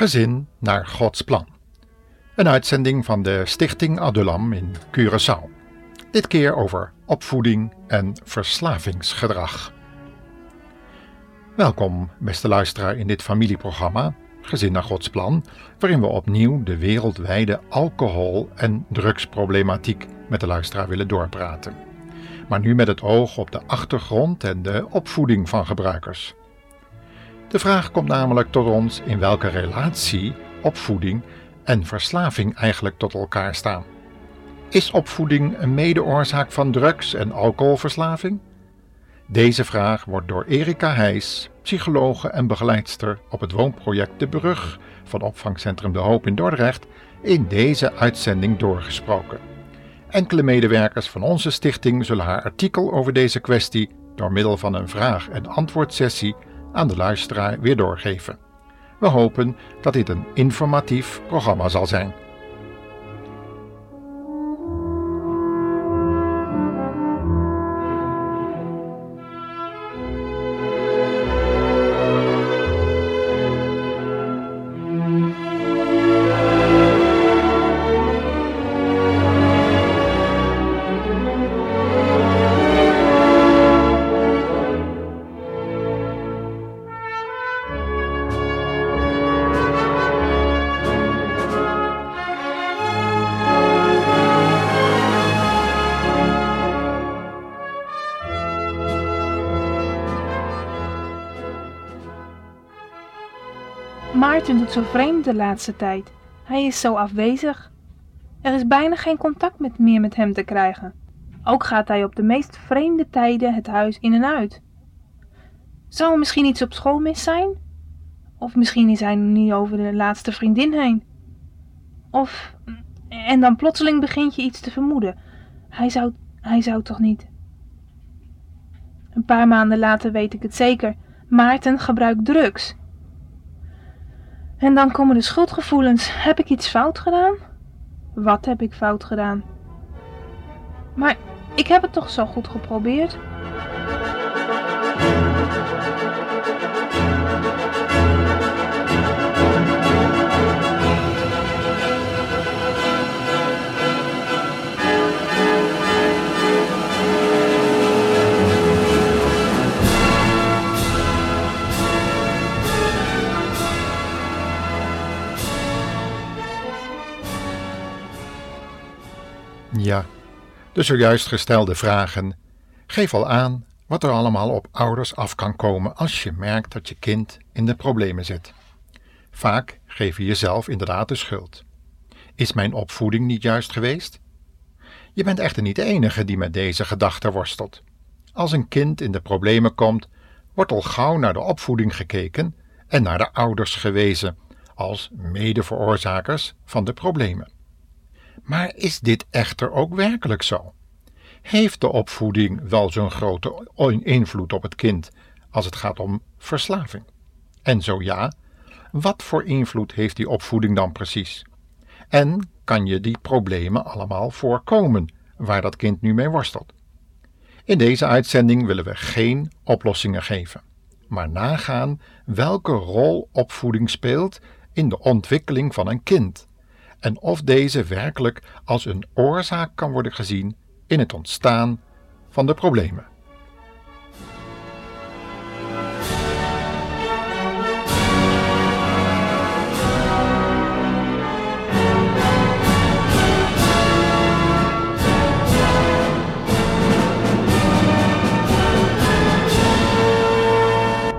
Gezin naar Gods plan. Een uitzending van de Stichting Adulam in Curaçao. Dit keer over opvoeding en verslavingsgedrag. Welkom, beste luisteraar, in dit familieprogramma Gezin naar Gods plan, waarin we opnieuw de wereldwijde alcohol- en drugsproblematiek met de luisteraar willen doorpraten. Maar nu met het oog op de achtergrond en de opvoeding van gebruikers. De vraag komt namelijk tot ons in welke relatie opvoeding en verslaving eigenlijk tot elkaar staan. Is opvoeding een medeoorzaak van drugs- en alcoholverslaving? Deze vraag wordt door Erika Heijs, psychologe en begeleidster op het woonproject De Brug van opvangcentrum De Hoop in Dordrecht, in deze uitzending doorgesproken. Enkele medewerkers van onze stichting zullen haar artikel over deze kwestie door middel van een vraag- en antwoordsessie aan de luisteraar weer doorgeven. We hopen dat dit een informatief programma zal zijn. Zo vreemd de laatste tijd. Hij is zo afwezig. Er is bijna geen contact meer met hem te krijgen. Ook gaat hij op de meest vreemde tijden het huis in en uit. Zou er misschien iets op school mis zijn? Of misschien is hij niet over de laatste vriendin heen. Of... En dan plotseling begint je iets te vermoeden. Hij zou, hij zou toch niet... Een paar maanden later weet ik het zeker. Maarten gebruikt drugs. En dan komen de schuldgevoelens. Heb ik iets fout gedaan? Wat heb ik fout gedaan? Maar ik heb het toch zo goed geprobeerd? Ja, de zojuist gestelde vragen geef al aan wat er allemaal op ouders af kan komen als je merkt dat je kind in de problemen zit. Vaak geef je jezelf inderdaad de schuld. Is mijn opvoeding niet juist geweest? Je bent echter niet de enige die met deze gedachte worstelt. Als een kind in de problemen komt, wordt al gauw naar de opvoeding gekeken en naar de ouders gewezen als medeveroorzakers van de problemen. Maar is dit echter ook werkelijk zo? Heeft de opvoeding wel zo'n grote invloed op het kind als het gaat om verslaving? En zo ja, wat voor invloed heeft die opvoeding dan precies? En kan je die problemen allemaal voorkomen waar dat kind nu mee worstelt? In deze uitzending willen we geen oplossingen geven, maar nagaan welke rol opvoeding speelt in de ontwikkeling van een kind en of deze werkelijk als een oorzaak kan worden gezien in het ontstaan van de problemen.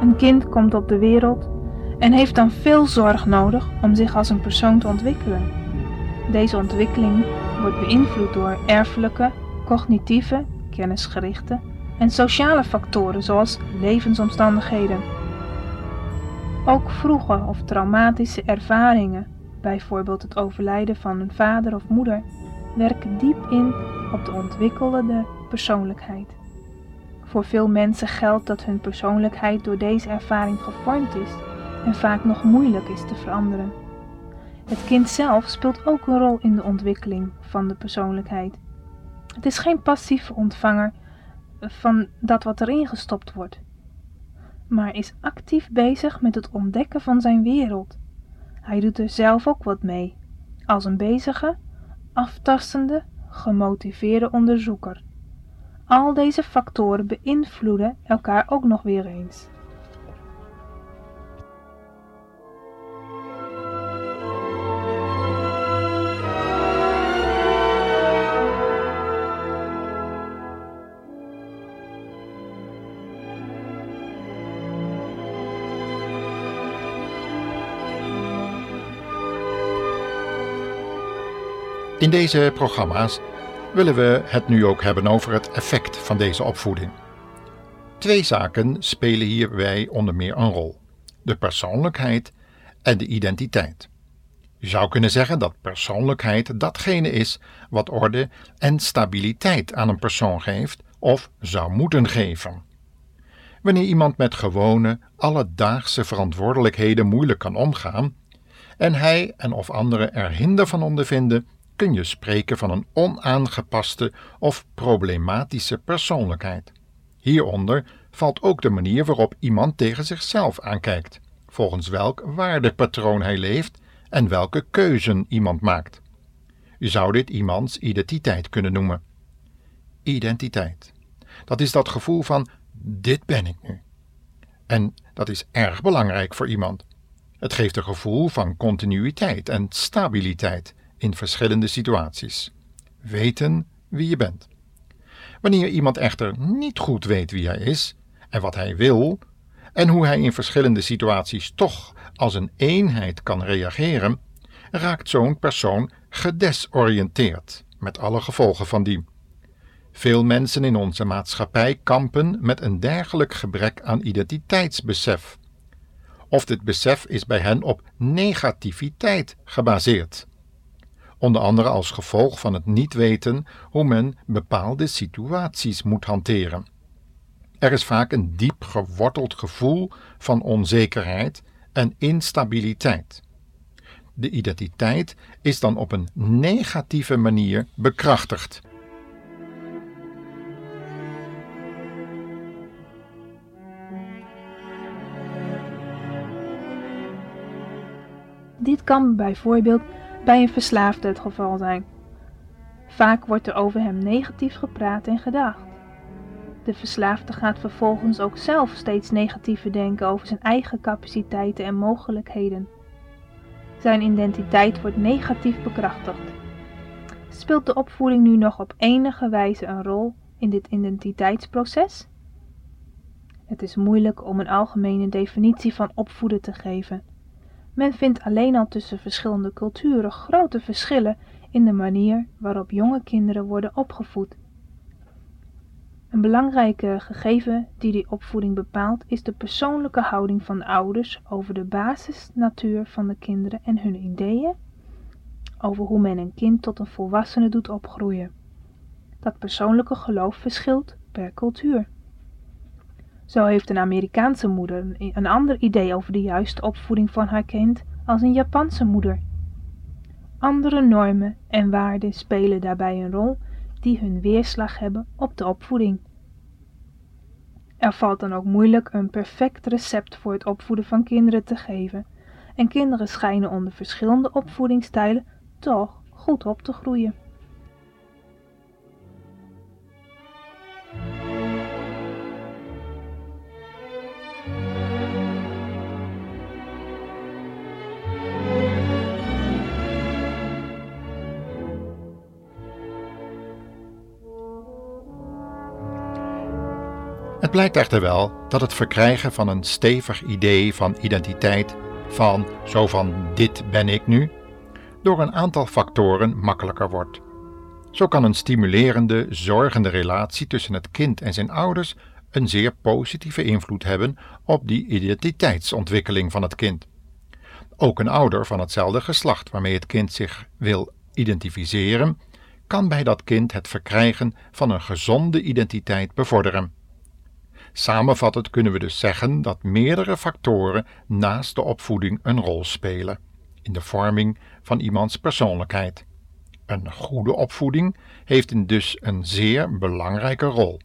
Een kind komt op de wereld en heeft dan veel zorg nodig om zich als een persoon te ontwikkelen. Deze ontwikkeling wordt beïnvloed door erfelijke, cognitieve, kennisgerichte en sociale factoren zoals levensomstandigheden. Ook vroege of traumatische ervaringen, bijvoorbeeld het overlijden van een vader of moeder, werken diep in op de ontwikkelde persoonlijkheid. Voor veel mensen geldt dat hun persoonlijkheid door deze ervaring gevormd is en vaak nog moeilijk is te veranderen. Het kind zelf speelt ook een rol in de ontwikkeling van de persoonlijkheid. Het is geen passieve ontvanger van dat wat erin gestopt wordt, maar is actief bezig met het ontdekken van zijn wereld. Hij doet er zelf ook wat mee, als een bezige, aftastende, gemotiveerde onderzoeker. Al deze factoren beïnvloeden elkaar ook nog weer eens. In deze programma's willen we het nu ook hebben over het effect van deze opvoeding. Twee zaken spelen hierbij onder meer een rol: de persoonlijkheid en de identiteit. Je zou kunnen zeggen dat persoonlijkheid datgene is wat orde en stabiliteit aan een persoon geeft of zou moeten geven. Wanneer iemand met gewone, alledaagse verantwoordelijkheden moeilijk kan omgaan en hij en of anderen er hinder van ondervinden, kun je spreken van een onaangepaste of problematische persoonlijkheid. Hieronder valt ook de manier waarop iemand tegen zichzelf aankijkt, volgens welk waardepatroon hij leeft en welke keuzen iemand maakt. Je zou dit iemands identiteit kunnen noemen. Identiteit. Dat is dat gevoel van: dit ben ik nu. En dat is erg belangrijk voor iemand. Het geeft een gevoel van continuïteit en stabiliteit in verschillende situaties. Weten wie je bent. Wanneer iemand echter niet goed weet wie hij is en wat hij wil, en hoe hij in verschillende situaties toch als een eenheid kan reageren, raakt zo'n persoon gedesoriënteerd, met alle gevolgen van die. Veel mensen in onze maatschappij kampen met een dergelijk gebrek aan identiteitsbesef. Of dit besef is bij hen op negativiteit gebaseerd onder andere als gevolg van het niet weten hoe men bepaalde situaties moet hanteren. Er is vaak een diep geworteld gevoel van onzekerheid en instabiliteit. De identiteit is dan op een negatieve manier bekrachtigd. Dit kan bijvoorbeeld bij een verslaafde het geval zijn. Vaak wordt er over hem negatief gepraat en gedacht. De verslaafde gaat vervolgens ook zelf steeds negatiever denken over zijn eigen capaciteiten en mogelijkheden. Zijn identiteit wordt negatief bekrachtigd. Speelt de opvoeding nu nog op enige wijze een rol in dit identiteitsproces? Het is moeilijk om een algemene definitie van opvoeden te geven. Men vindt alleen al tussen verschillende culturen grote verschillen in de manier waarop jonge kinderen worden opgevoed. Een belangrijke gegeven die die opvoeding bepaalt is de persoonlijke houding van de ouders over de basisnatuur van de kinderen en hun ideeën over hoe men een kind tot een volwassene doet opgroeien. Dat persoonlijke geloof verschilt per cultuur. Zo heeft een Amerikaanse moeder een ander idee over de juiste opvoeding van haar kind als een Japanse moeder. Andere normen en waarden spelen daarbij een rol die hun weerslag hebben op de opvoeding. Er valt dan ook moeilijk een perfect recept voor het opvoeden van kinderen te geven, en kinderen schijnen onder verschillende opvoedingsstijlen toch goed op te groeien. Het blijkt echter wel dat het verkrijgen van een stevig idee van identiteit, van zo van dit ben ik nu, door een aantal factoren makkelijker wordt. Zo kan een stimulerende, zorgende relatie tussen het kind en zijn ouders een zeer positieve invloed hebben op die identiteitsontwikkeling van het kind. Ook een ouder van hetzelfde geslacht waarmee het kind zich wil identificeren, kan bij dat kind het verkrijgen van een gezonde identiteit bevorderen. Samenvattend kunnen we dus zeggen dat meerdere factoren naast de opvoeding een rol spelen in de vorming van iemands persoonlijkheid. Een goede opvoeding heeft dus een zeer belangrijke rol.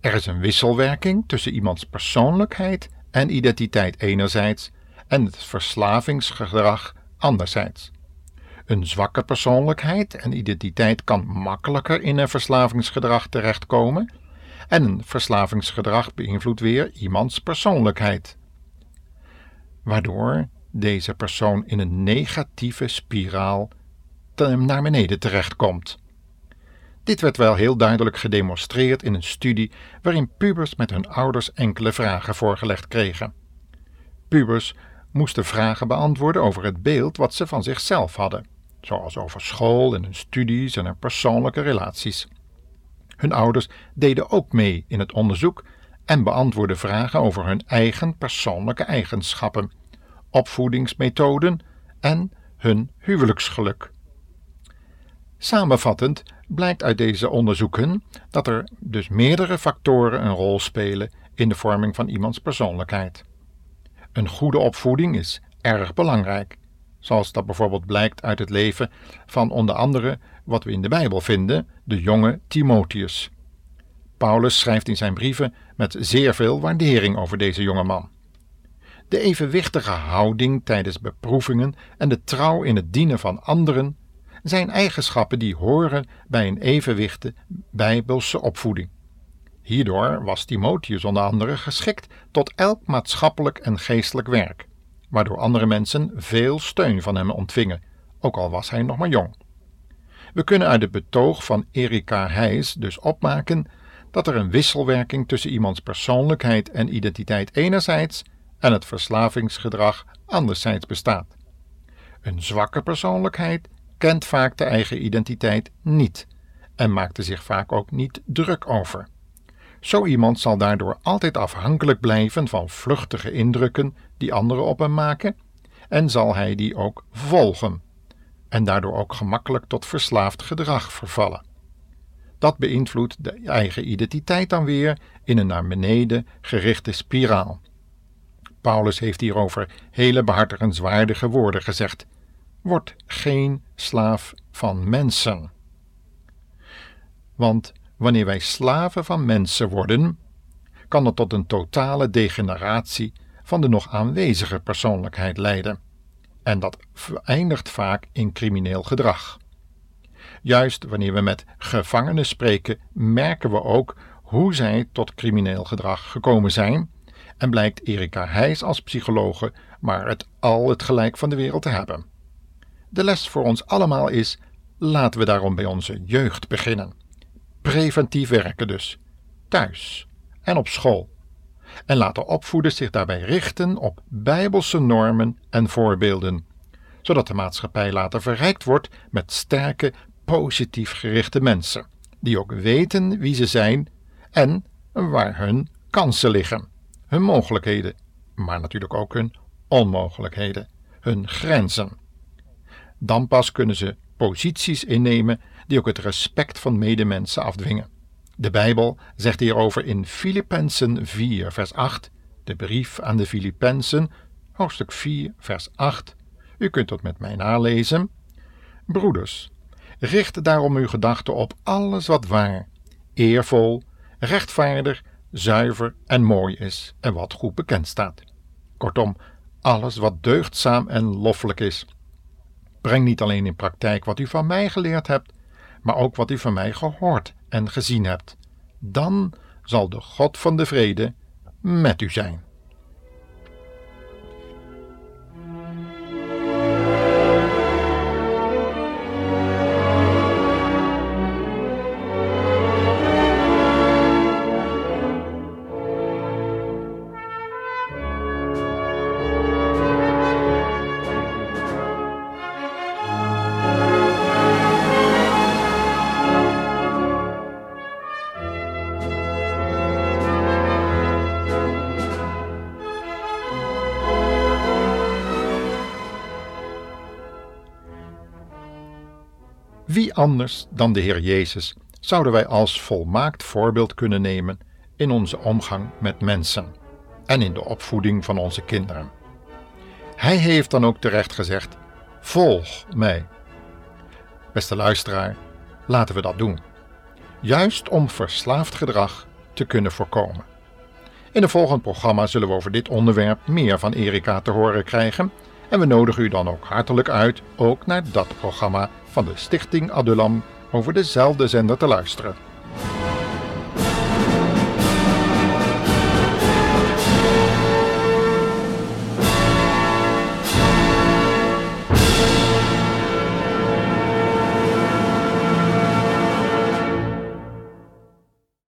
Er is een wisselwerking tussen iemands persoonlijkheid en identiteit enerzijds en het verslavingsgedrag anderzijds. Een zwakke persoonlijkheid en identiteit kan makkelijker in een verslavingsgedrag terechtkomen en een verslavingsgedrag beïnvloedt weer iemands persoonlijkheid, waardoor deze persoon in een negatieve spiraal naar beneden terechtkomt. Dit werd wel heel duidelijk gedemonstreerd in een studie waarin pubers met hun ouders enkele vragen voorgelegd kregen. Pubers moesten vragen beantwoorden over het beeld wat ze van zichzelf hadden, zoals over school en hun studies en hun persoonlijke relaties. Hun ouders deden ook mee in het onderzoek en beantwoordden vragen over hun eigen persoonlijke eigenschappen, opvoedingsmethoden en hun huwelijksgeluk. Samenvattend blijkt uit deze onderzoeken dat er dus meerdere factoren een rol spelen in de vorming van iemands persoonlijkheid. Een goede opvoeding is erg belangrijk, zoals dat bijvoorbeeld blijkt uit het leven van onder andere wat we in de Bijbel vinden, de jonge Timotheus. Paulus schrijft in zijn brieven met zeer veel waardering over deze jonge man. De evenwichtige houding tijdens beproevingen en de trouw in het dienen van anderen zijn eigenschappen die horen bij een evenwichte bijbelse opvoeding. Hierdoor was Timotheus onder andere geschikt tot elk maatschappelijk en geestelijk werk, waardoor andere mensen veel steun van hem ontvingen, ook al was hij nog maar jong. We kunnen uit het betoog van Erika Heijs dus opmaken dat er een wisselwerking tussen iemands persoonlijkheid en identiteit enerzijds en het verslavingsgedrag anderzijds bestaat. Een zwakke persoonlijkheid kent vaak de eigen identiteit niet en maakt er zich vaak ook niet druk over. Zo iemand zal daardoor altijd afhankelijk blijven van vluchtige indrukken die anderen op hem maken en zal hij die ook volgen en daardoor ook gemakkelijk tot verslaafd gedrag vervallen. Dat beïnvloedt de eigen identiteit dan weer in een naar beneden gerichte spiraal. Paulus heeft hierover hele behartigenswaardige woorden gezegd. Word geen slaaf van mensen. Want wanneer wij slaven van mensen worden, kan het tot een totale degeneratie van de nog aanwezige persoonlijkheid leiden. En dat eindigt vaak in crimineel gedrag. Juist wanneer we met gevangenen spreken, merken we ook hoe zij tot crimineel gedrag gekomen zijn. En blijkt Erika Heijs als psychologe maar het al het gelijk van de wereld te hebben. De les voor ons allemaal is: laten we daarom bij onze jeugd beginnen. Preventief werken dus, thuis en op school. En laten opvoeders zich daarbij richten op bijbelse normen en voorbeelden, zodat de maatschappij later verrijkt wordt met sterke, positief gerichte mensen, die ook weten wie ze zijn en waar hun kansen liggen, hun mogelijkheden, maar natuurlijk ook hun onmogelijkheden, hun grenzen. Dan pas kunnen ze posities innemen die ook het respect van medemensen afdwingen. De Bijbel zegt hierover in Filippenzen 4, vers 8, de brief aan de Filippenzen, hoofdstuk 4, vers 8. U kunt dat met mij nalezen. Broeders, richt daarom uw gedachten op alles wat waar, eervol, rechtvaardig, zuiver en mooi is en wat goed bekend staat. Kortom, alles wat deugdzaam en loffelijk is. Breng niet alleen in praktijk wat u van mij geleerd hebt, maar ook wat u van mij gehoord en gezien hebt. Dan zal de God van de vrede met u zijn. Wie anders dan de Heer Jezus zouden wij als volmaakt voorbeeld kunnen nemen in onze omgang met mensen en in de opvoeding van onze kinderen? Hij heeft dan ook terecht gezegd: Volg mij. Beste luisteraar, laten we dat doen. Juist om verslaafd gedrag te kunnen voorkomen. In een volgend programma zullen we over dit onderwerp meer van Erika te horen krijgen en we nodigen u dan ook hartelijk uit ook naar dat programma van de Stichting Adulam over dezelfde zender te luisteren.